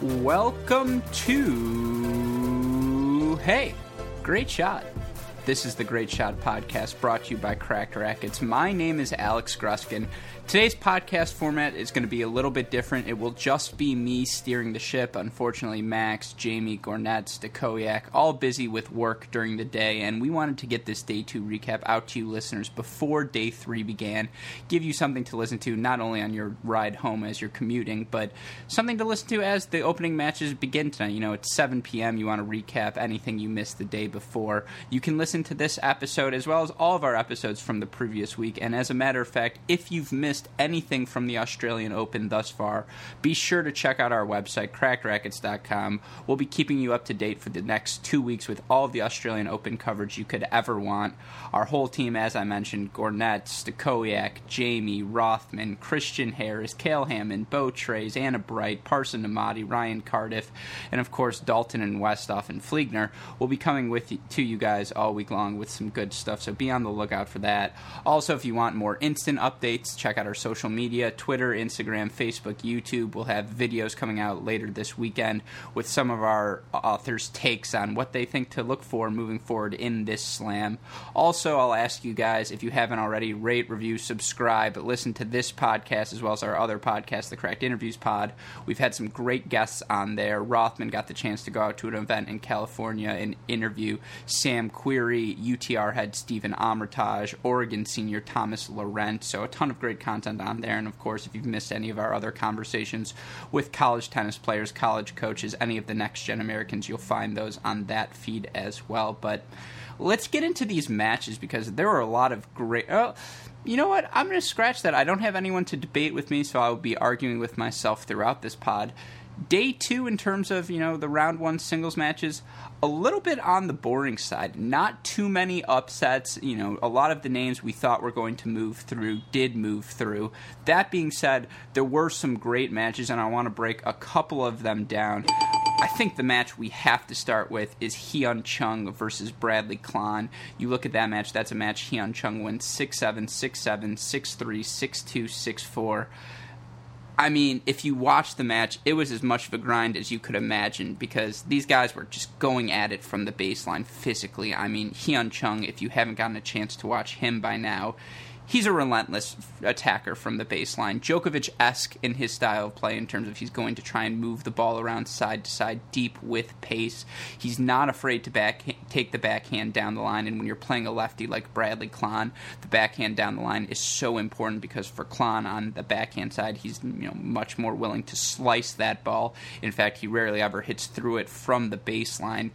Welcome to Hey, Great Shot. This is the Great Shot Podcast brought to you by Cracked Racquets. My name is Alex Gruskin. Today's podcast format is going to be a little bit different. It will just be me steering the ship. Unfortunately, Max, Jamie, Gornett, Stakoyak, all busy with work during the day, and we wanted to get this day two recap out to you listeners before day three began. Give you something to listen to not only on your ride home as you're commuting, but something to listen to as the opening matches begin tonight. You know, it's 7 p.m. You want to recap anything you missed the day before. You can listen to this episode as well as all of our episodes from the previous week, and as a matter of fact, if you've missed missed anything from the Australian Open thus far, be sure to check out our website, crackrackets.com. We'll be keeping you up to date for the next two weeks with all of the Australian Open coverage you could ever want. Our whole team, as I mentioned, Gornett, Stakoyak, Jamie, Rothman, Christian Harris, Cale Hammond, Bo Trays, Anna Bright, Parson Amati, Ryan Cardiff, and of course Dalton and Westoff and Fliegner will be coming with you, to you guys all week long with some good stuff. So be on the lookout for that. Also, if you want more instant updates, check out our social media Twitter, Instagram, Facebook, YouTube. We'll have videos coming out later this weekend with some of our authors' takes on what they think to look for moving forward in this slam. Also, I'll ask you guys if you haven't already, rate, review, subscribe, listen to this podcast as well as our other podcast, the Cracked Interviews Pod. We've had some great guests on there. Rothman got the chance to go out to an event in California and interview Sam Querrey, UTR head Stephen Armitage, Oregon senior Thomas Laurent. So a ton of great content content on there. And of course, if you've missed any of our other conversations with college tennis players, college coaches, any of the next gen Americans, you'll find those on that feed as well. But let's get into these matches because there were a lot of great. Oh, you know what? I'm going to scratch that. I don't have anyone to debate with me, so I will be arguing with myself throughout this pod. Day two, in terms of you know the round one singles matches, a little bit on the boring side. Not too many upsets. You know, a lot of the names we thought were going to move through did move through. That being said, there were some great matches, and I want to break a couple of them down. I think the match we have to start with is Hyun Chung versus Bradley Klahn. You look at that match, that's a match Hyun Chung wins 6 7, 6 7, 6 3, 6 2, 6 4. I mean, if you watch the match, it was as much of a grind as you could imagine because these guys were just going at it from the baseline physically. I mean, Hyun Chung, if you haven't gotten a chance to watch him by now, he's a relentless attacker from the baseline. Djokovic esque in his style of play in terms of he's going to try and move the ball around side to side deep with pace. He's not afraid to back take the backhand down the line. And when you're playing a lefty like Bradley Klahn, the backhand down the line is so important because for Klahn on the backhand side, he's you know much more willing to slice that ball. In fact, he rarely ever hits through it from the baseline.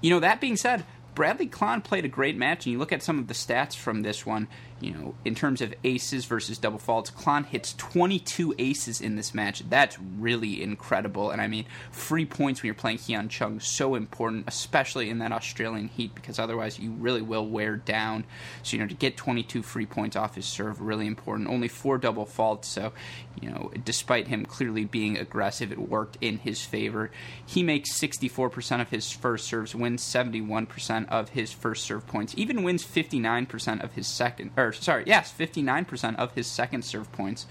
You know, that being said, Bradley Klon played a great match, and you look at some of the stats from this one you know, in terms of aces versus double faults, Klahn hits 22 aces in this match. That's really incredible. And I mean, free points when you're playing Hyun Chung so important, especially in that Australian heat, because otherwise you really will wear down. So, you know, to get 22 free points off his serve, really important. Only four double faults, so, you know, despite him clearly being aggressive, it worked in his favor. He makes 64% of his first serves, wins 71% of his first serve points, even wins 59% of his second, or sorry, yes, 59% of his second serve points.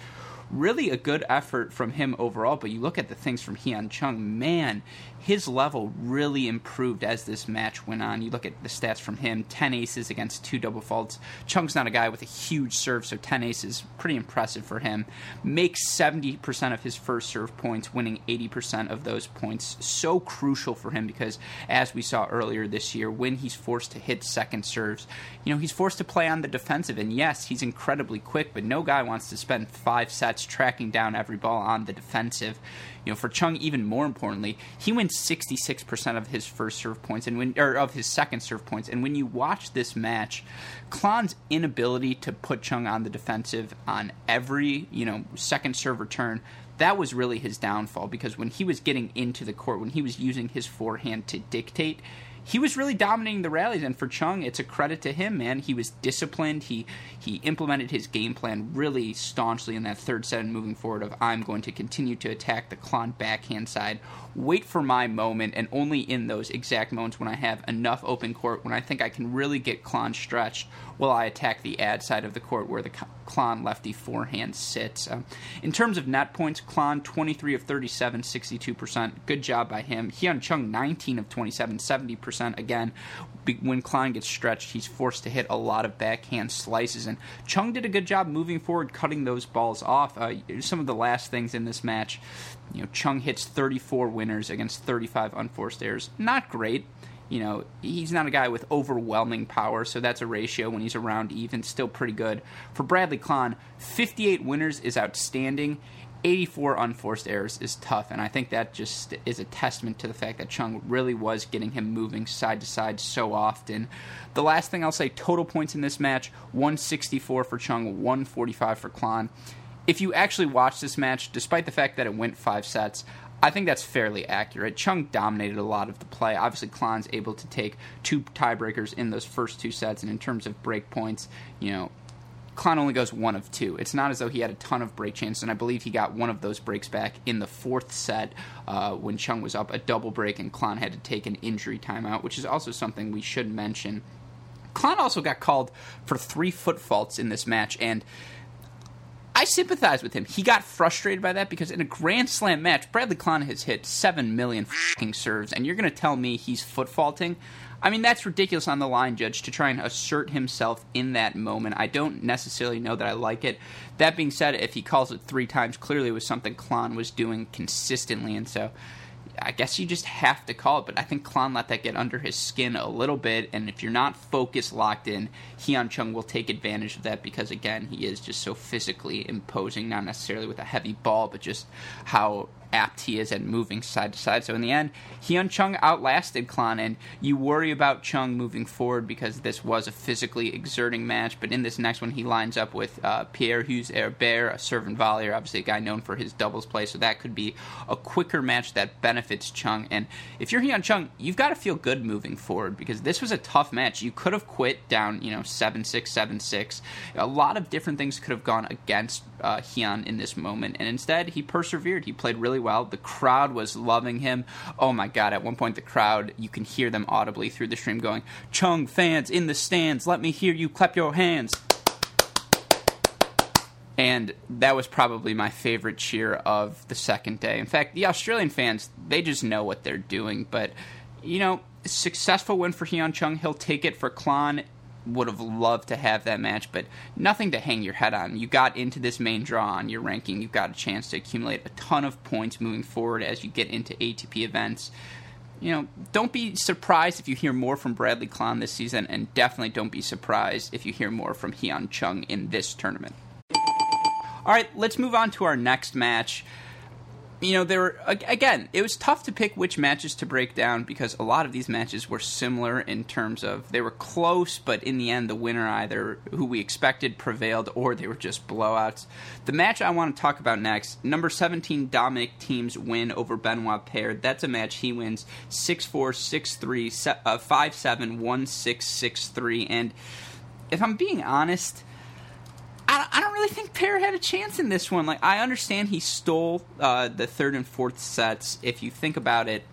Really a good effort from him overall, but you look at the things from Hyun Chung, man, his level really improved as this match went on. You look at the stats from him 10 aces against two double faults. Chung's not a guy with a huge serve, so 10 aces, pretty impressive for him. Makes 70% of his first serve points, winning 80% of those points. So crucial for him because, as we saw earlier this year, when he's forced to hit second serves, you know, he's forced to play on the defensive. And yes, he's incredibly quick, but no guy wants to spend five sets tracking down every ball on the defensive. You know, for Chung, even more importantly, he wins 66% of his first serve points and when or of his second serve points. And when you watch this match, Klahn's inability to put Chung on the defensive on every, you know, second serve return, that was really his downfall because when he was getting into the court, when he was using his forehand to dictate, he was really dominating the rallies. And for Chung, it's a credit to him, man. He was disciplined. He he implemented his game plan really staunchly in that third set and moving forward. Of I'm going to continue to attack the Klahn backhand side, wait for my moment, and only in those exact moments when I have enough open court, when I think I can really get Klahn stretched, will I attack the ad side of the court where the Klahn lefty forehand sits. Um, in terms of net points, Klahn 23 of 37, 62%. Good job by him. Hyun Chung 19 of 27, 70%. Again, when Klahn gets stretched, he's forced to hit a lot of backhand slices. And Chung did a good job moving forward, cutting those balls off. Uh, some of the last things in this match, you know, Chung hits 34 winners against 35 unforced errors. Not great you know, he's not a guy with overwhelming power, so that's a ratio when he's around even, still pretty good. For Bradley Klahn, 58 winners is outstanding. 84 unforced errors is tough, and I think that just is a testament to the fact that Chung really was getting him moving side to side so often. The last thing I'll say total points in this match 164 for Chung, 145 for Klahn. If you actually watch this match, despite the fact that it went five sets, I think that's fairly accurate. Chung dominated a lot of the play. Obviously, Klahn's able to take two tiebreakers in those first two sets, and in terms of break points, you know, Klahn only goes one of two. It's not as though he had a ton of break chances, and I believe he got one of those breaks back in the fourth set uh, when Chung was up a double break and Klahn had to take an injury timeout, which is also something we should mention. Klahn also got called for three foot faults in this match, and sympathize with him. He got frustrated by that because in a Grand Slam match, Bradley Klahn has hit 7 million fucking serves, and you're going to tell me he's foot faulting? I mean, that's ridiculous on the line, Judge, to try and assert himself in that moment. I don't necessarily know that I like it. That being said, if he calls it three times, clearly it was something Klahn was doing consistently, and so I guess you just have to call it, but I think Klahn let that get under his skin a little bit, and if you're not focused, locked in, Hyun Chung will take advantage of that because, again, he is just so physically imposing, not necessarily with a heavy ball, but just how apt he is at moving side to side. So in the end, Hyun Chung outlasted Klahn, and you worry about Chung moving forward because this was a physically exerting match. But in this next one, he lines up with uh, Pierre Hugues Herbert, a servant volleyer, obviously a guy known for his doubles play. So that could be a quicker match that benefits Chung. And if you're Hyun Chung, you've got to feel good moving forward because this was a tough match. You could have quit down, you know, 7 6, 7 6. A lot of different things could have gone against uh, Hyun in this moment. And instead, he persevered. He played really well. The crowd was loving him. Oh my god, at one point the crowd, you can hear them audibly through the stream going, Chung fans in the stands, let me hear you clap your hands. And that was probably my favorite cheer of the second day. In fact, the Australian fans, they just know what they're doing. But, you know, successful win for Hyun Chung. He'll take it for Klahn would have loved to have that match, but nothing to hang your head on. You got into this main draw on your ranking. You've got a chance to accumulate a ton of points moving forward as you get into ATP events. You know, don't be surprised if you hear more from Bradley Klahn this season, and definitely don't be surprised if you hear more from Hyun Chung in this tournament. All right, let's move on to our next match you know, there were again, it was tough to pick which matches to break down because a lot of these matches were similar in terms of they were close, but in the end, the winner either who we expected prevailed or they were just blowouts. The match I want to talk about next, number 17 Dominic Thiem's win over Benoit Paire. That's a match he wins 6 4, 6 3, uh, 5 7, 1 6, 6 3. And if I'm being honest, I, I don't really think Paire had a chance in this one. Like, I understand he stole uh, the third and fourth sets. If you think about it,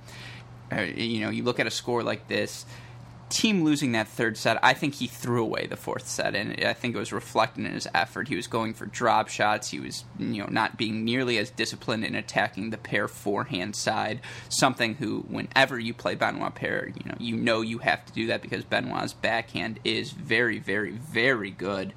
uh, you know, you look at a score like this, Thiem losing that third set, I think he threw away the fourth set, and I think it was reflected in his effort. He was going for drop shots. He was, you know, not being nearly as disciplined in attacking the Paire forehand side. Something who, whenever you play Benoit Paire, you know, you know you have to do that because Benoit's backhand is very, very, very good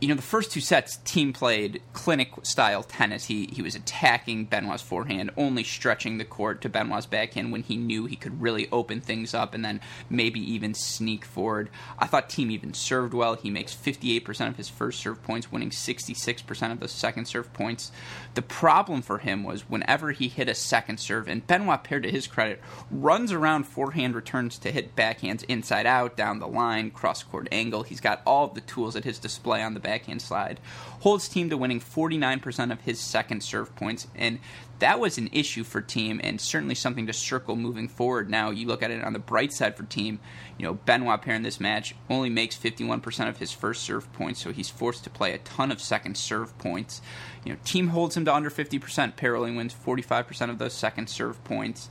you know, the first two sets, Thiem played clinic style tennis. He he was attacking Benoit's forehand, only stretching the court to Benoit's backhand when he knew he could really open things up and then maybe even sneak forward. I thought Thiem even served well. He makes 58% of his first serve points, winning 66% of the second serve points. The problem for him was whenever he hit a second serve, and Benoit paired to his credit, runs around forehand returns to hit backhands inside out, down the line, cross court angle. He's got all of the tools at his display on the backhand slide, holds Thiem to winning 49% of his second serve points, and that was an issue for Thiem and certainly something to circle moving forward. Now you look at it on the bright side for Thiem. you know, Benoit Paire in this match only makes 51% of his first serve points, so he's forced to play a ton of second serve points. You know, Thiem holds him to under 50%, Paire only wins 45% of those second serve points.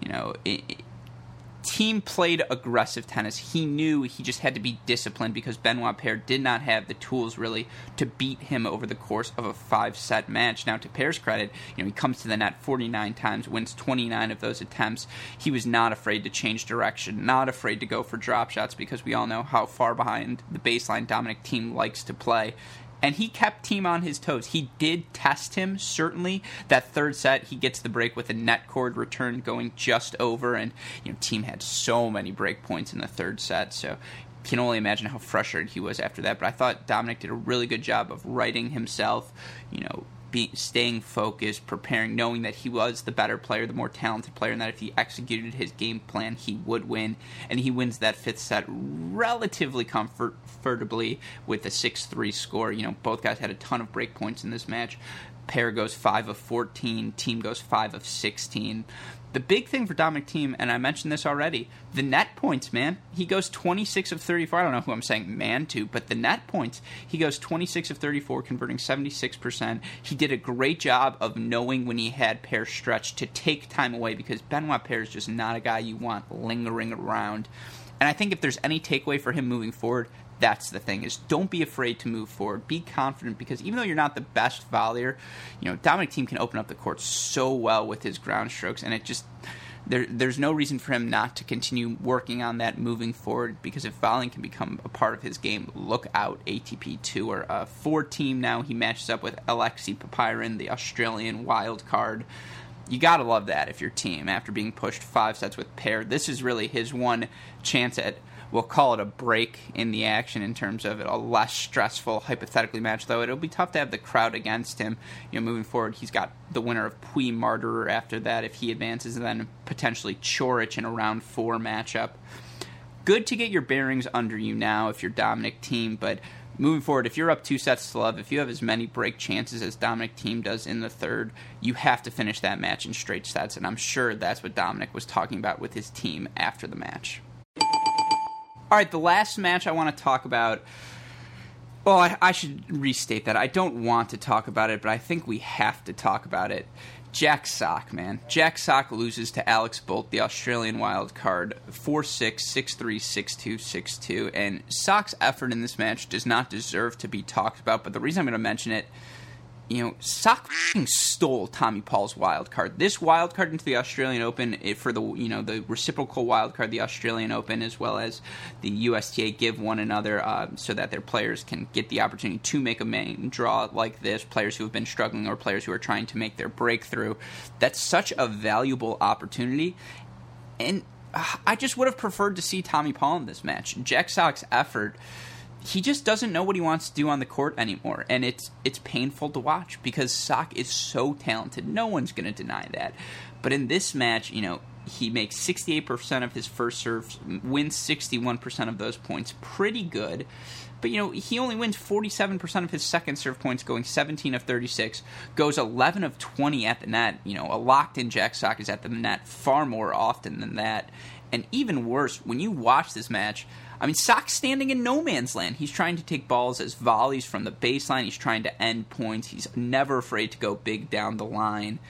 You know, it, Thiem played aggressive tennis. He knew he just had to be disciplined because Benoit Paire did not have the tools really to beat him over the course of a five set match. Now, to Paire's credit, you know, he comes to the net 49 times, wins 29 of those attempts. He was not afraid to change direction, not afraid to go for drop shots because we all know how far behind the baseline Dominic Thiem likes to play and he kept Thiem on his toes. He did test him, certainly. That third set, he gets the break with a net cord return going just over, and you know, Thiem had so many break points in the third set, so can only imagine how frustrated he was after that. But I thought Dominic did a really good job of righting himself, you know, be, staying focused, preparing, knowing that he was the better player, the more talented player, and that if he executed his game plan, he would win. And he wins that fifth set relatively comfortably with a 6 3 score. You know, both guys had a ton of break points in this match. Paire goes 5 of 14, Thiem goes 5 of 16. The big thing for Dominic Thiem, and I mentioned this already, the net points, man. He goes 26 of 34. I don't know who I'm saying man to, but the net points, he goes 26 of 34, converting 76%. He did a great job of knowing when he had Paire stretch to take time away because Benoit Paire is just not a guy you want lingering around. And I think if there's any takeaway for him moving forward, that's the thing is don't be afraid to move forward be confident because even though you're not the best volleyer you know dominic Thiem can open up the court so well with his ground strokes and it just there, there's no reason for him not to continue working on that moving forward because if volleying can become a part of his game, look out ATP Tour. Uh, four Thiem now, he matches up with Alexei Popyrin, the Australian wild card. You gotta love that if your Thiem, after being pushed five sets with Paire, this is really his one chance at we'll call it a break in the action in terms of a less stressful hypothetically match though it'll be tough to have the crowd against him you know moving forward he's got the winner of Puy Martyr after that if he advances and then potentially Coric in a round four matchup good to get your bearings under you now if you're Dominic Thiem but moving forward, if you're up two sets to love, if you have as many break chances as Dominic Thiem does in the third, you have to finish that match in straight sets. And I'm sure that's what Dominic was talking about with his team after the match. All right, the last match I want to talk about. Well, I, I, should restate that. I don't want to talk about it, but I think we have to talk about it. Jack Sock, man. Jack Sock loses to Alex Bolt, the Australian wild card, 4 6, 6 3, 6 2, 6 2. And Sock's effort in this match does not deserve to be talked about, but the reason I'm going to mention it you know, Sock stole Tommy Paul's wild card. This wild card into the Australian Open for the you know the reciprocal wild card, the Australian Open, as well as the USTA give one another uh, so that their players can get the opportunity to make a main draw like this. Players who have been struggling or players who are trying to make their breakthrough. That's such a valuable opportunity, and uh, I just would have preferred to see Tommy Paul in this match. Jack Sock's effort he just doesn't know what he wants to do on the court anymore, and it's it's painful to watch because Sock is so talented. No one's going to deny that. But in this match, you know, he makes 68% of his first serves, wins 61% of those points. Pretty good. But, you know, he only wins 47% of his second serve points, going 17 of 36, goes 11 of 20 at the net. You know, a locked in Jack Sock is at the net far more often than that. And even worse, when you watch this match, I mean, Sock's standing in no man's land. He's trying to take balls as volleys from the baseline. He's trying to end points. He's never afraid to go big down the line.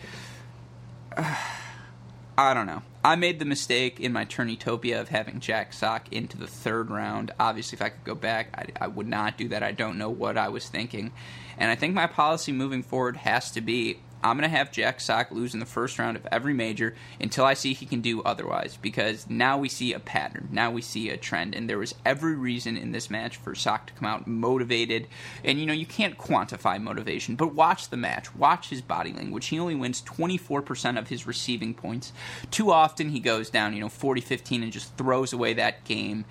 I don't know. I made the mistake in my Turnitopia of having Jack Sock into the third round. Obviously, if I could go back, I, I would not do that. I don't know what I was thinking. And I think my policy moving forward has to be I'm going to have Jack Sock lose in the first round of every major until I see he can do otherwise because now we see a pattern. Now we see a trend. And there was every reason in this match for Sock to come out motivated. And, you know, you can't quantify motivation, but watch the match. Watch his body language. He only wins 24% of his receiving points. Too often he goes down, you know, 40 15 and just throws away that game.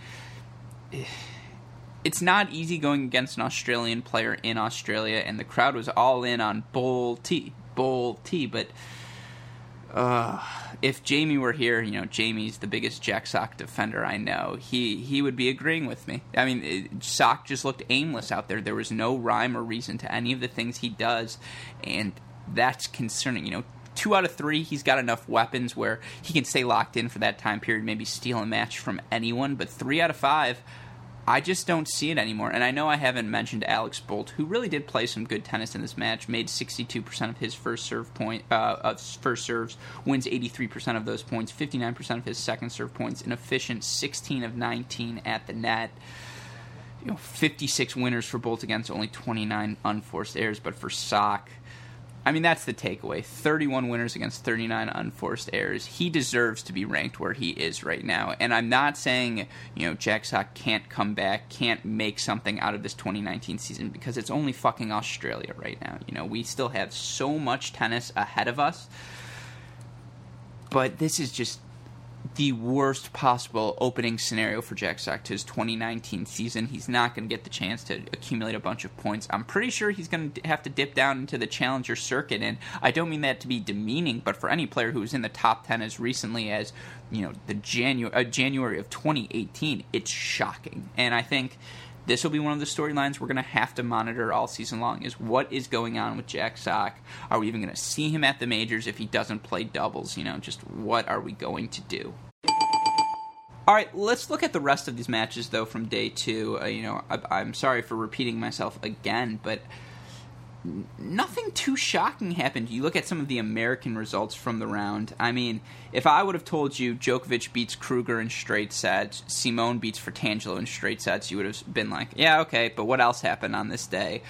It's not easy going against an Australian player in Australia, and the crowd was all in on Bull T bowl tea, but uh, if Jamie were here, you know, Jamie's the biggest Jack Sock defender I know. He he would be agreeing with me. I mean, it, Sock just looked aimless out there. There was no rhyme or reason to any of the things he does, and that's concerning. You know, two out of three, he's got enough weapons where he can stay locked in for that time period, maybe steal a match from anyone. But three out of five, I just don't see it anymore. And I know I haven't mentioned Alex Bolt, who really did play some good tennis in this match. Made 62% of his first serve point, uh, of first serves, wins 83% of those points, 59% of his second serve points, an efficient 16 of 19 at the net. You know, 56 winners for Bolt against only 29 unforced errors, but for Sock, I mean, that's the takeaway. 31 winners against 39 unforced errors. He deserves to be ranked where he is right now. And I'm not saying, you know, Jack Sock can't come back, can't make something out of this 2019 season because it's only fucking Australia right now. You know, we still have so much tennis ahead of us. But this is just the worst possible opening scenario for Jack Sock to his 2019 season. He's not going to get the chance to accumulate a bunch of points. I'm pretty sure he's going to have to dip down into the challenger circuit, and I don't mean that to be demeaning, but for any player who was in the top 10 as recently as you know the January uh, January of 2018, it's shocking. And I think this will be one of the storylines we're going to have to monitor all season long is what is going on with Jack Sock. Are we even going to see him at the majors if he doesn't play doubles? You know, just what are we going to do? All right, let's look at the rest of these matches though from day two. Uh, you know, I, am sorry for repeating myself again, but nothing too shocking happened. You look at some of the American results from the round. I mean, if I would have told you Djokovic beats Krueger in straight sets, Simon beats Fratangelo in straight sets, you would have been like, yeah, okay, but what else happened on this day?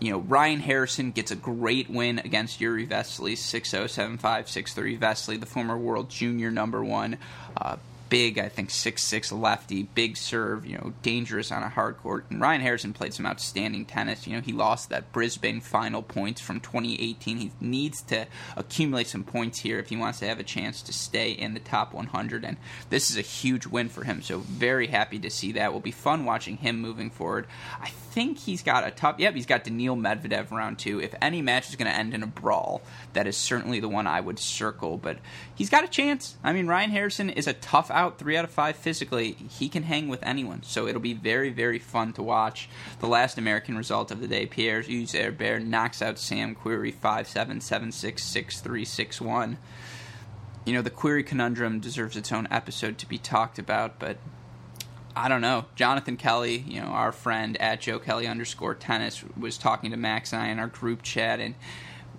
You know, Ryan Harrison gets a great win against Jiri Vesely, 6 0, 7 5, 6 3. Vesely, the former world junior number one. Uh, big, I think six six lefty, big serve, you know, dangerous on a hard court. And Ryan Harrison played some outstanding tennis. You know, he lost that Brisbane final points from 2018. He needs to accumulate some points here if he wants to have a chance to stay in the top 100. And this is a huge win for him. So very happy to see that. Will be fun watching him moving forward. I think he's got a tough. Yep, he's got Daniil Medvedev round two. If any match is going to end in a brawl, that is certainly the one I would circle. But he's got a chance. I mean, Ryan Harrison is a tough out three out of five physically. He can hang with anyone, so it'll be very, very fun to watch. The last American result of the day: Pierre Herbert knocks out Sam Querrey five seven seven six six three six one. You know, the Querrey conundrum deserves its own episode to be talked about, but I don't know. Jonathan Kelly, you know, our friend at Joe Kelly underscore tennis, was talking to Max and I in our group chat, and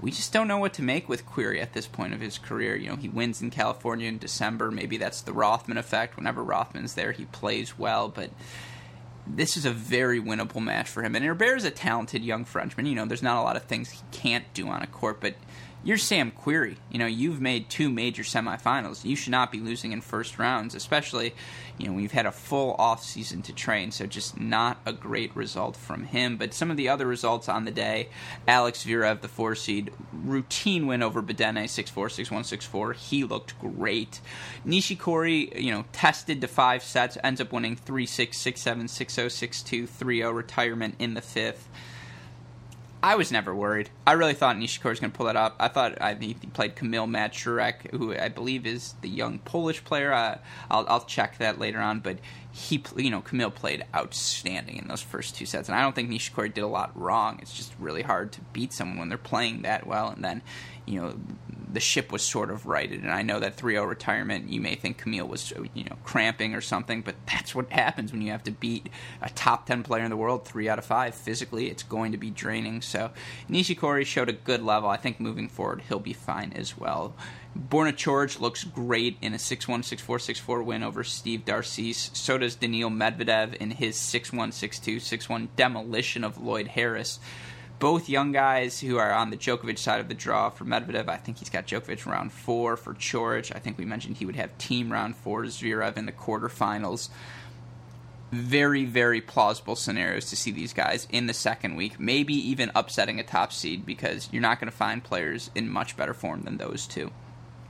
we just don't know what to make with Querrey at this point of his career. You know, he wins in California in December. Maybe that's the Rothman effect. Whenever Rothman's there, he plays well, but this is a very winnable match for him. And Herbert is a talented young Frenchman. You know, there's not a lot of things he can't do on a court, but you're Sam Querrey. You know, you've made two major semifinals. You should not be losing in first rounds, especially, you know, when you've had a full off season to train, so just not a great result from him. But some of the other results on the day, Alex Zverev, the four seed, routine win over Bedene, 6-4, 6-1, 6-4. He looked great. Nishikori, you know, tested to five sets, ends up winning 3-6, 6-7, 6-0, 6-2, 3-0, retirement in the fifth. I was never worried. I really thought Nishikori was going to pull that up. I thought I he played Kamil Majchrzak, who I believe is the young Polish player. Uh, I'll, I'll check that later on, but he, you know, Kamil played outstanding in those first two sets, and I don't think Nishikori did a lot wrong. It's just really hard to beat someone when they're playing that well, and then, you know, the ship was sort of righted. And I know that 3-0 retirement, you may think Kamil was, you know, cramping or something, but that's what happens when you have to beat a top 10 player in the world three out of five. Physically, it's going to be draining. So Nishikori showed a good level. I think moving forward, he'll be fine as well. Borna Coric looks great in a 6-1, 6-4, 6-4 win over Steve Darcis. So does Daniil Medvedev in his 6-1, 6-2, 6-1 demolition of Lloyd Harris both young guys who are on the Djokovic side of the draw for Medvedev. I think he's got Djokovic round four for Coric. I think we mentioned he would have Thiem round four Zverev in the quarterfinals. Very, very plausible scenarios to see these guys in the second week, maybe even upsetting a top seed because you're not going to find players in much better form than those two.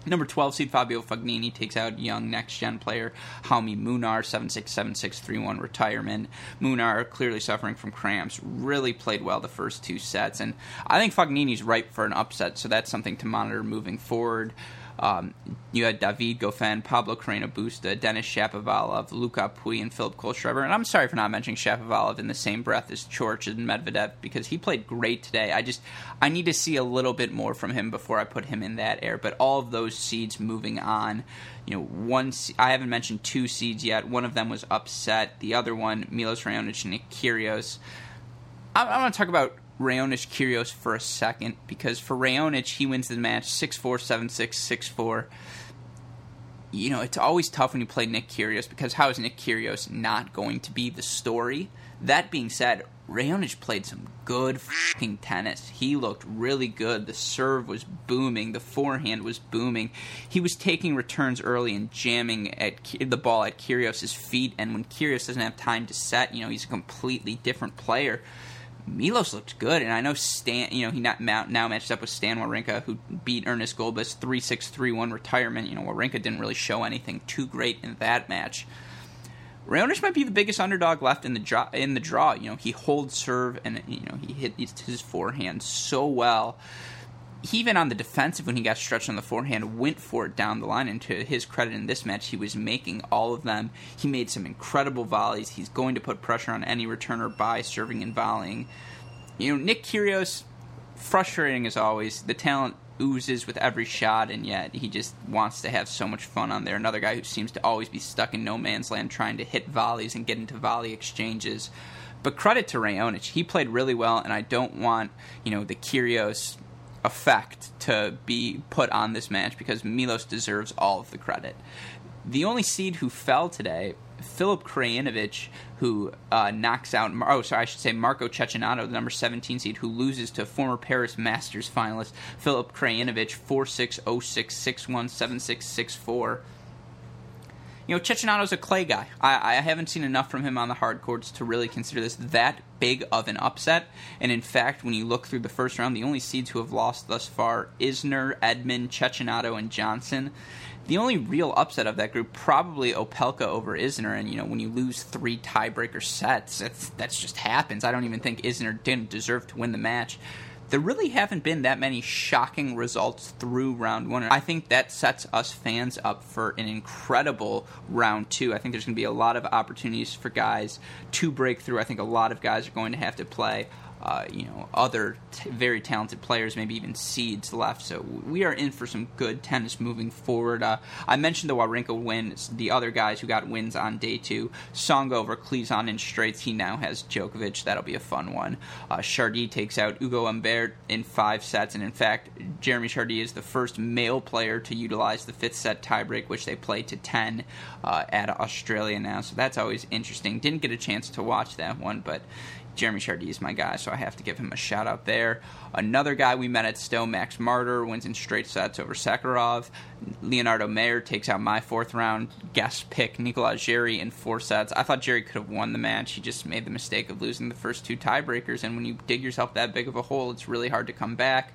Number 12 seed Fabio Fognini takes out young next gen player Jaume Munar, 7 6 7 6 3 1 retirement. Munar clearly suffering from cramps, really played well the first two sets, and I think Fognini's ripe for an upset, so that's something to monitor moving forward. Um, you had David Goffin, Pablo Carreno Busta, Denis Shapovalov, Luca Pouille, and Philip Kohlschreiber. And I'm sorry for not mentioning Shapovalov in the same breath as Coric and Medvedev because he played great today. I just I need to see a little bit more from him before I put him in that air. But all of those seeds moving on, you know, one I haven't mentioned two seeds yet. One of them was upset. The other one, Milos Raonic and Kyrgios. I, I want to talk about Raonic Kyrgios for a second because for Raonic, he wins the match 6 4, 7 6, 6 4. You know, it's always tough when you play Nick Kyrgios because how is Nick Kyrgios not going to be the story? That being said, Raonic played some good fucking tennis. He looked really good. The serve was booming. The forehand was booming. He was taking returns early and jamming at the ball at Kyrgios' feet. And when Kyrgios doesn't have time to set, you know, he's a completely different player. Milos looked good, and I know Stan. You know he not, now matched up with Stan Wawrinka, who beat Ernest Gulbis three six three one retirement. You know Wawrinka didn't really show anything too great in that match. Raonic might be the biggest underdog left in the draw. In the draw, you know he holds serve and you know he hit his forehand so well. He even on the defensive when he got stretched on the forehand went for it down the line. And to his credit in this match, he was making all of them. He made some incredible volleys. He's going to put pressure on any returner by serving and volleying. You know, Nick Kyrgios, frustrating as always. The talent oozes with every shot, and yet he just wants to have so much fun on there. Another guy who seems to always be stuck in no man's land trying to hit volleys and get into volley exchanges. But credit to Raonic, he played really well, and I don't want you know the Kyrgios effect to be put on this match because Milos deserves all of the credit. The only seed who fell today, Filip Krajinovic, who uh, knocks out, oh, sorry, I should say Marco Cecchinato, the number 17 seed, who loses to former Paris Masters finalist Filip Krajinovic 4 6 0 6 6 1 7 6 6 4 you know, Cecchinato's a clay guy. I, I, haven't seen enough from him on the hard courts to really consider this that big of an upset. And in fact, when you look through the first round, the only seeds who have lost thus far Isner, Edmund, Cecchinato, and Johnson. The only real upset of that group probably Opelka over Isner, and you know when you lose three tiebreaker sets, that's that's just happens. I don't even think Isner didn't deserve to win the match there really haven't been that many shocking results through round one. I think that sets us fans up for an incredible round two. I think there's going to be a lot of opportunities for guys to break through. I think a lot of guys are going to have to play uh, you know, other t- very talented players, maybe even seeds left. So we are in for some good tennis moving forward. Uh, I mentioned the Wawrinka win. The other guys who got wins on day two, Song over Klizan in straights. He now has Djokovic. That'll be a fun one. Uh, Chardy takes out Ugo Humbert in five sets, and in fact, Jeremy Chardy is the first male player to utilize the fifth set tiebreak, which they play to ten uh, at Australia now. So that's always interesting. Didn't get a chance to watch that one, but Jeremy Chardy is my guy, so I have to give him a shout out there. Another guy we met at Stowe, Max Marder, wins in straight sets over Sakharov. Leonardo Mayer takes out my fourth round guest pick, Nicolas Jarry, in four sets. I thought Jarry could have won the match. He just made the mistake of losing the first two tiebreakers, and when you dig yourself that big of a hole, it's really hard to come back.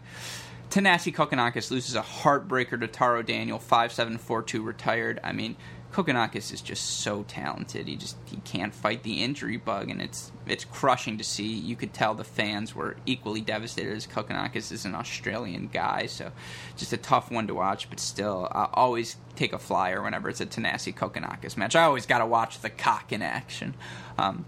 Thanasi Kokkinakis loses a heartbreaker to Taro Daniel, 5 7 4 2 retired. I mean, Kokkinakis is just so talented. He just he can't fight the injury bug, and it's it's crushing to see. You could tell the fans were equally devastated as Kokkinakis is an Australian guy, so just a tough one to watch. But still, I always take a flyer whenever it's a Thanasi Kokkinakis match. I always got to watch the cock in action. Um,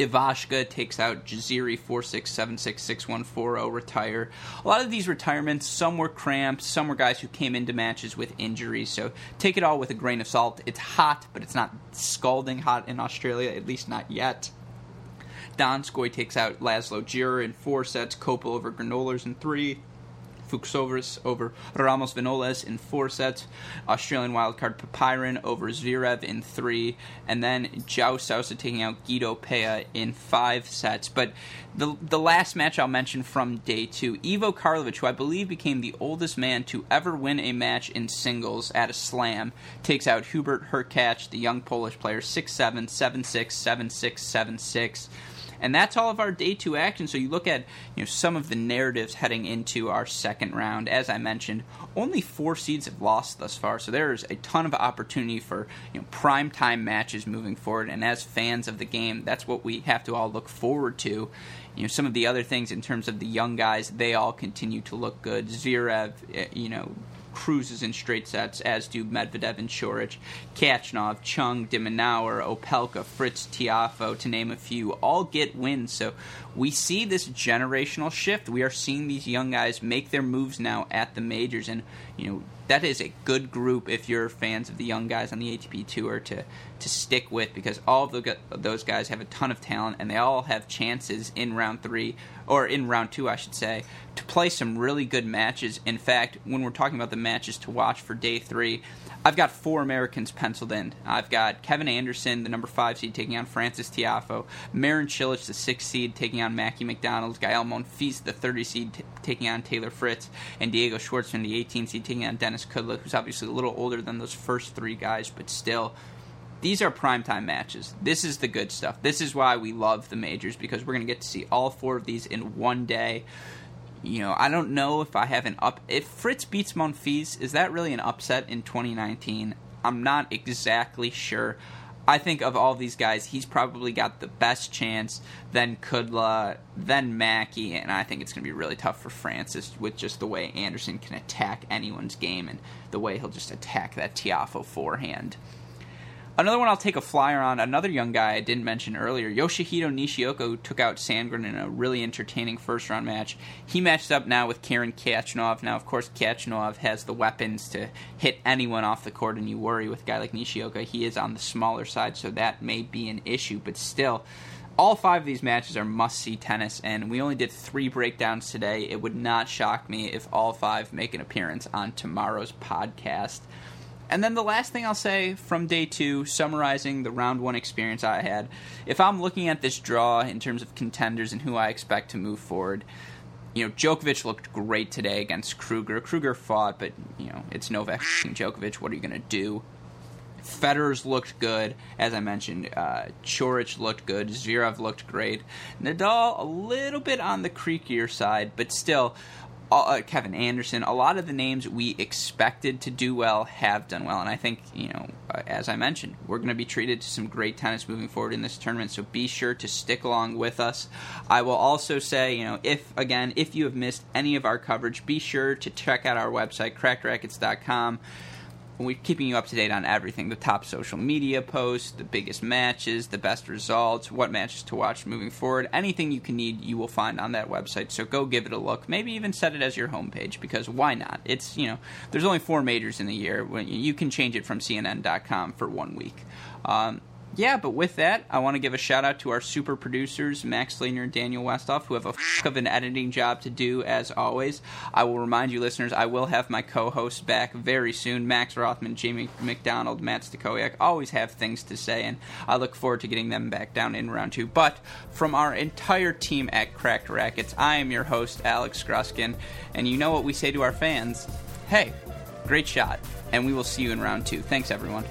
Ivashka takes out Jaziri 46766140, retire. A lot of these retirements, some were cramps, some were guys who came into matches with injuries, so take it all with a grain of salt. It's hot, but it's not scalding hot in Australia, at least not yet. Donskoy takes out Laslo Djere in four sets, Kopel over Granollers in three. Fucsovics over Ramos Vinolas in four sets. Australian wildcard Popyrin over Zverev in three. And then Joao Sousa taking out Guido Pella in five sets. But the, the last match I'll mention from day two Ivo Karlovic, who I believe became the oldest man to ever win a match in singles at a slam, takes out Hubert Hurkacz, the young Polish player, 6 7, 7 6, 7 6, 7 6. And that's all of our day two action. So you look at you know some of the narratives heading into our second round. As I mentioned, only four seeds have lost thus far, so there's a ton of opportunity for you know prime time matches moving forward. And as fans of the game, that's what we have to all look forward to. You know, some of the other things in terms of the young guys, they all continue to look good. Zverev, eh, you know, cruises in straight sets, as do Medvedev and Coric, Khachanov, Chung, de Minaur, Opelka, Fritz, Tiafoe, to name a few, all get wins. So we see this generational shift. We are seeing these young guys make their moves now at the majors, and you know that is a good group if you're fans of the young guys on the ATP tour to to stick with because all of the, those guys have a ton of talent and they all have chances in round three or in round two, I should say, to play some really good matches. In fact, when we're talking about the matches to watch for day three, I've got four Americans penciled in. I've got Kevin Anderson, the number five seed, taking on Francis Tiafoe. Marin Cilic, the six seed, taking on Mackie McDonald. Gael Monfils, the 30 seed, t- taking on Taylor Fritz. And Diego Schwartzman, the 18 seed, taking on Denis Kudla, who's obviously a little older than those first three guys, but still. These are primetime matches. This is the good stuff. This is why we love the majors because we're going to get to see all four of these in one day you know, I don't know if I have an up. If Fritz beats Monfils, is that really an upset in 2019? I'm not exactly sure. I think of all these guys, he's probably got the best chance. Then Kudla, then Mackie, and I think it's going to be really tough for Francis with just the way Anderson can attack anyone's game and the way he'll just attack that Tiafoe forehand. Another one I'll take a flyer on, another young guy I didn't mention earlier, Yoshihito Nishioka, took out Sandgren in a really entertaining first round match. He matched up now with Karen Khachanov. Now, of course, Khachanov has the weapons to hit anyone off the court, and you worry with a guy like Nishioka. He is on the smaller side, so that may be an issue, but still. All five of these matches are must see tennis, and we only did three breakdowns today. It would not shock me if all five make an appearance on tomorrow's podcast. And then the last thing I'll say from day two, summarizing the round one experience I had, if I'm looking at this draw in terms of contenders and who I expect to move forward, you know, Djokovic looked great today against Krueger. Krueger fought, but, you know, it's Novak Djokovic. What are you going to do? Federer's looked good, as I mentioned. Uh, Coric looked good. Zverev looked great. Nadal a little bit on the creakier side, but still, uh, Kevin Anderson, a lot of the names we expected to do well have done well, and I think you know, uh, as I mentioned, we're going to be treated to some great tennis moving forward in this tournament. So be sure to stick along with us. I will also say, you know, if again, if you have missed any of our coverage, be sure to check out our website, crackedracquets.com we're keeping you up to date on everything the top social media posts, the biggest matches, the best results, what matches to watch moving forward. Anything you can need, you will find on that website. So go give it a look. Maybe even set it as your homepage because why not? It's, you know, there's only four majors in the year. You can change it from CNN.com for one week. Um, yeah, but with that, I want to give a shout out to our super producers, Max Slater and Daniel Westoff, who have a f- of an editing job to do as always. I will remind you, listeners, I will have my co-hosts back very soon. Max Rothman, Jamie McDonald, Matt Stakoyak always have things to say, and I look forward to getting them back down in round two. But from our entire team at Cracked Racquets, I am your host, Alex Gruskin, and you know what we say to our fans? Hey, great shot, and we will see you in round two. Thanks, everyone.